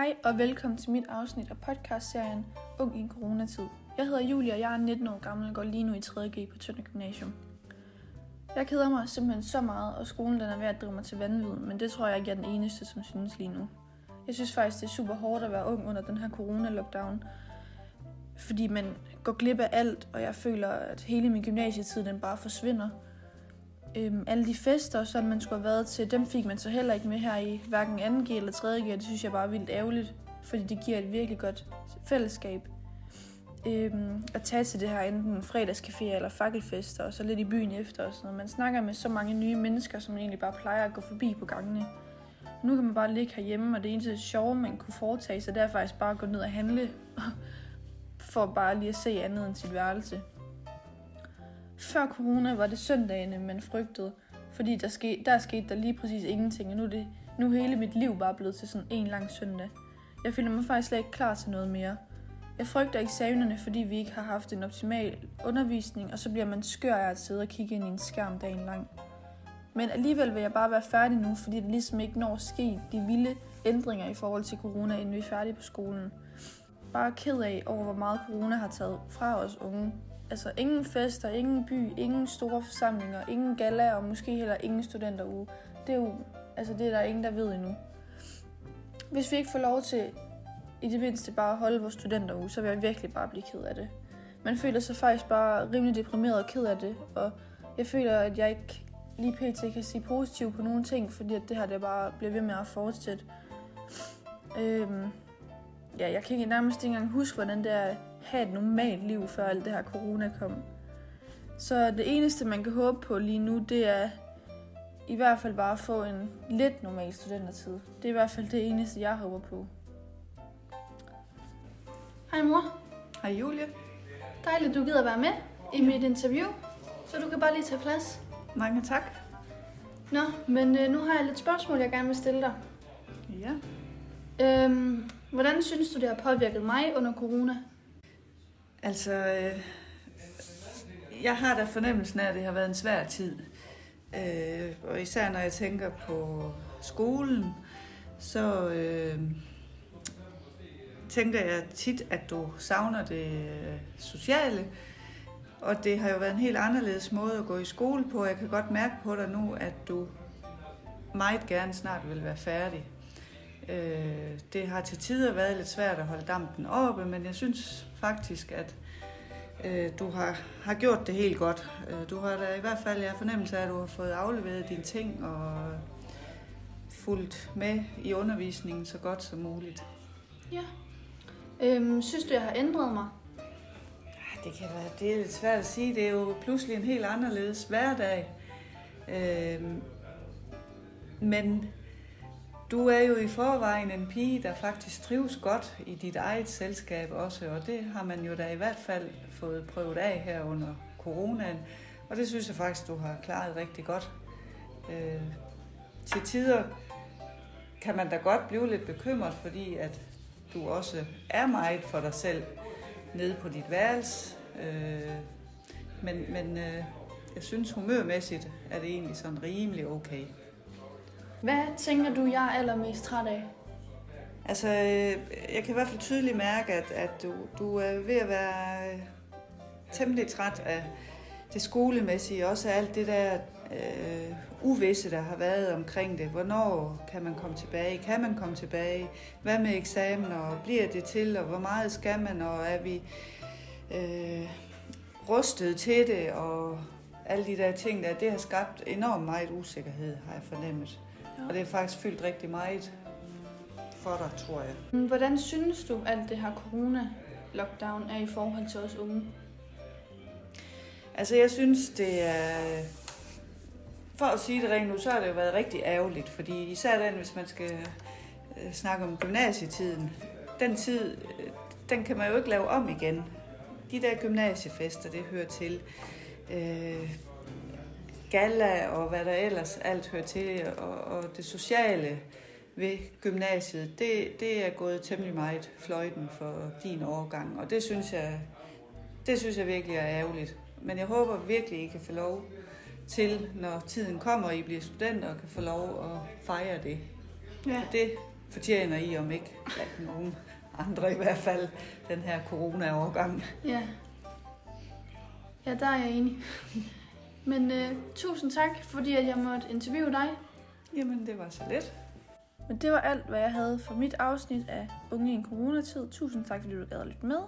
Hej og velkommen til mit afsnit af podcastserien Ung i en coronatid. Jeg hedder Julia, og jeg er 19 år gammel og går lige nu i 3.G på Tønder Gymnasium. Jeg keder mig simpelthen så meget, og skolen den er ved at drive mig til vanvid, men det tror jeg ikke er den eneste, som synes lige nu. Jeg synes faktisk, det er super hårdt at være ung under den her corona-lockdown, fordi man går glip af alt, og jeg føler, at hele min gymnasietid den bare forsvinder. Øhm, alle de fester, som man skulle have været til, dem fik man så heller ikke med her i hverken 2G eller 3G, det synes jeg bare er vildt ærgerligt, fordi det giver et virkelig godt fællesskab. Øhm, at tage til det her enten fredagscafé eller fakkelfester, og så lidt i byen efter og sådan noget. Man snakker med så mange nye mennesker, som man egentlig bare plejer at gå forbi på gangene. Nu kan man bare ligge herhjemme, og det eneste sjove, man kunne foretage sig, det er faktisk bare at gå ned og handle, for bare lige at se andet end sit værelse. Før corona var det søndagene, man frygtede, fordi der, skete, der skete der lige præcis ingenting, og nu er, det, nu er hele mit liv bare blevet til sådan en lang søndag. Jeg føler mig faktisk slet ikke klar til noget mere. Jeg frygter eksamenerne, fordi vi ikke har haft en optimal undervisning, og så bliver man skør af at sidde og kigge ind i en skærm dagen lang. Men alligevel vil jeg bare være færdig nu, fordi det ligesom ikke når at ske de vilde ændringer i forhold til corona, inden vi er færdige på skolen. Bare ked af over, hvor meget corona har taget fra os unge. Altså ingen fester, ingen by, ingen store forsamlinger, ingen gala og måske heller ingen studenteruge. Det er jo, altså det er der ingen, der ved endnu. Hvis vi ikke får lov til i det mindste bare at holde vores studenteruge, så vil jeg virkelig bare blive ked af det. Man føler sig faktisk bare rimelig deprimeret og ked af det, og jeg føler, at jeg ikke lige pt. kan sige positivt på nogle ting, fordi at det her det bare bliver ved med at fortsætte. Øhm, ja, jeg kan ikke nærmest ikke engang huske, hvordan det er at have et normalt liv, før alt det her corona kom. Så det eneste, man kan håbe på lige nu, det er i hvert fald bare at få en lidt normal studentertid. Det er i hvert fald det eneste, jeg håber på. Hej mor. Hej Julie. Dejligt, du gider være med i mit interview. Så du kan bare lige tage plads. Mange tak. Nå, men øh, nu har jeg lidt spørgsmål, jeg gerne vil stille dig. Ja. Øhm, hvordan synes du, det har påvirket mig under corona? Altså, øh, jeg har da fornemmelsen af, at det har været en svær tid. Øh, og især når jeg tænker på skolen, så øh, tænker jeg tit, at du savner det øh, sociale. Og det har jo været en helt anderledes måde at gå i skole på. Jeg kan godt mærke på dig nu, at du meget gerne snart vil være færdig. Øh, det har til tider været lidt svært at holde dampen oppe, men jeg synes faktisk, at øh, du har, har gjort det helt godt. Øh, du har da i hvert fald, jeg fornemmelse af, at du har fået afleveret dine ting og fulgt med i undervisningen så godt som muligt. Ja. Øhm, synes du, jeg har ændret mig? Det kan være, det er lidt svært at sige. Det er jo pludselig en helt anderledes hverdag. Øh, men du er jo i forvejen en pige, der faktisk trives godt i dit eget selskab også, og det har man jo da i hvert fald fået prøvet af her under coronaen. Og det synes jeg faktisk, du har klaret rigtig godt. Øh, til tider kan man da godt blive lidt bekymret, fordi at du også er meget for dig selv nede på dit værelse. Øh, men men øh, jeg synes humørmæssigt er det egentlig sådan rimelig okay. Hvad tænker du, jeg er allermest træt af? Altså, øh, jeg kan i hvert fald tydeligt mærke, at, at du, du er ved at være øh, temmelig træt af det skolemæssige, også af alt det der øh, uvisse, der har været omkring det. Hvornår kan man komme tilbage? Kan man komme tilbage? Hvad med eksamen, og Bliver det til? Og hvor meget skal man? Og er vi øh, rustet til det? Og alle de der ting der, det har skabt enormt meget usikkerhed, har jeg fornemmet. Og det er faktisk fyldt rigtig meget for dig, tror jeg. Hvordan synes du, at det her corona-lockdown er i forhold til os unge? Altså, jeg synes, det er... For at sige det rent nu, så har det jo været rigtig ærgerligt, fordi især den, hvis man skal øh, snakke om gymnasietiden, den tid, øh, den kan man jo ikke lave om igen. De der gymnasiefester, det hører til. Øh, gala og hvad der ellers alt hører til, og, og det sociale ved gymnasiet, det, det er gået temmelig meget fløjten for din årgang, og det synes jeg, det synes jeg virkelig er ærgerligt. Men jeg håber virkelig, I kan få lov til, når tiden kommer, og I bliver studenter, og kan få lov at fejre det. Ja. Det fortjener I, om ikke blandt nogen andre i hvert fald, den her corona-overgang. Ja. Ja, der er jeg enig. Men øh, tusind tak, fordi at jeg måtte interviewe dig. Jamen, det var så let. Men det var alt, hvad jeg havde for mit afsnit af Unge i en coronatid. Tusind tak, fordi du gad at lytte med.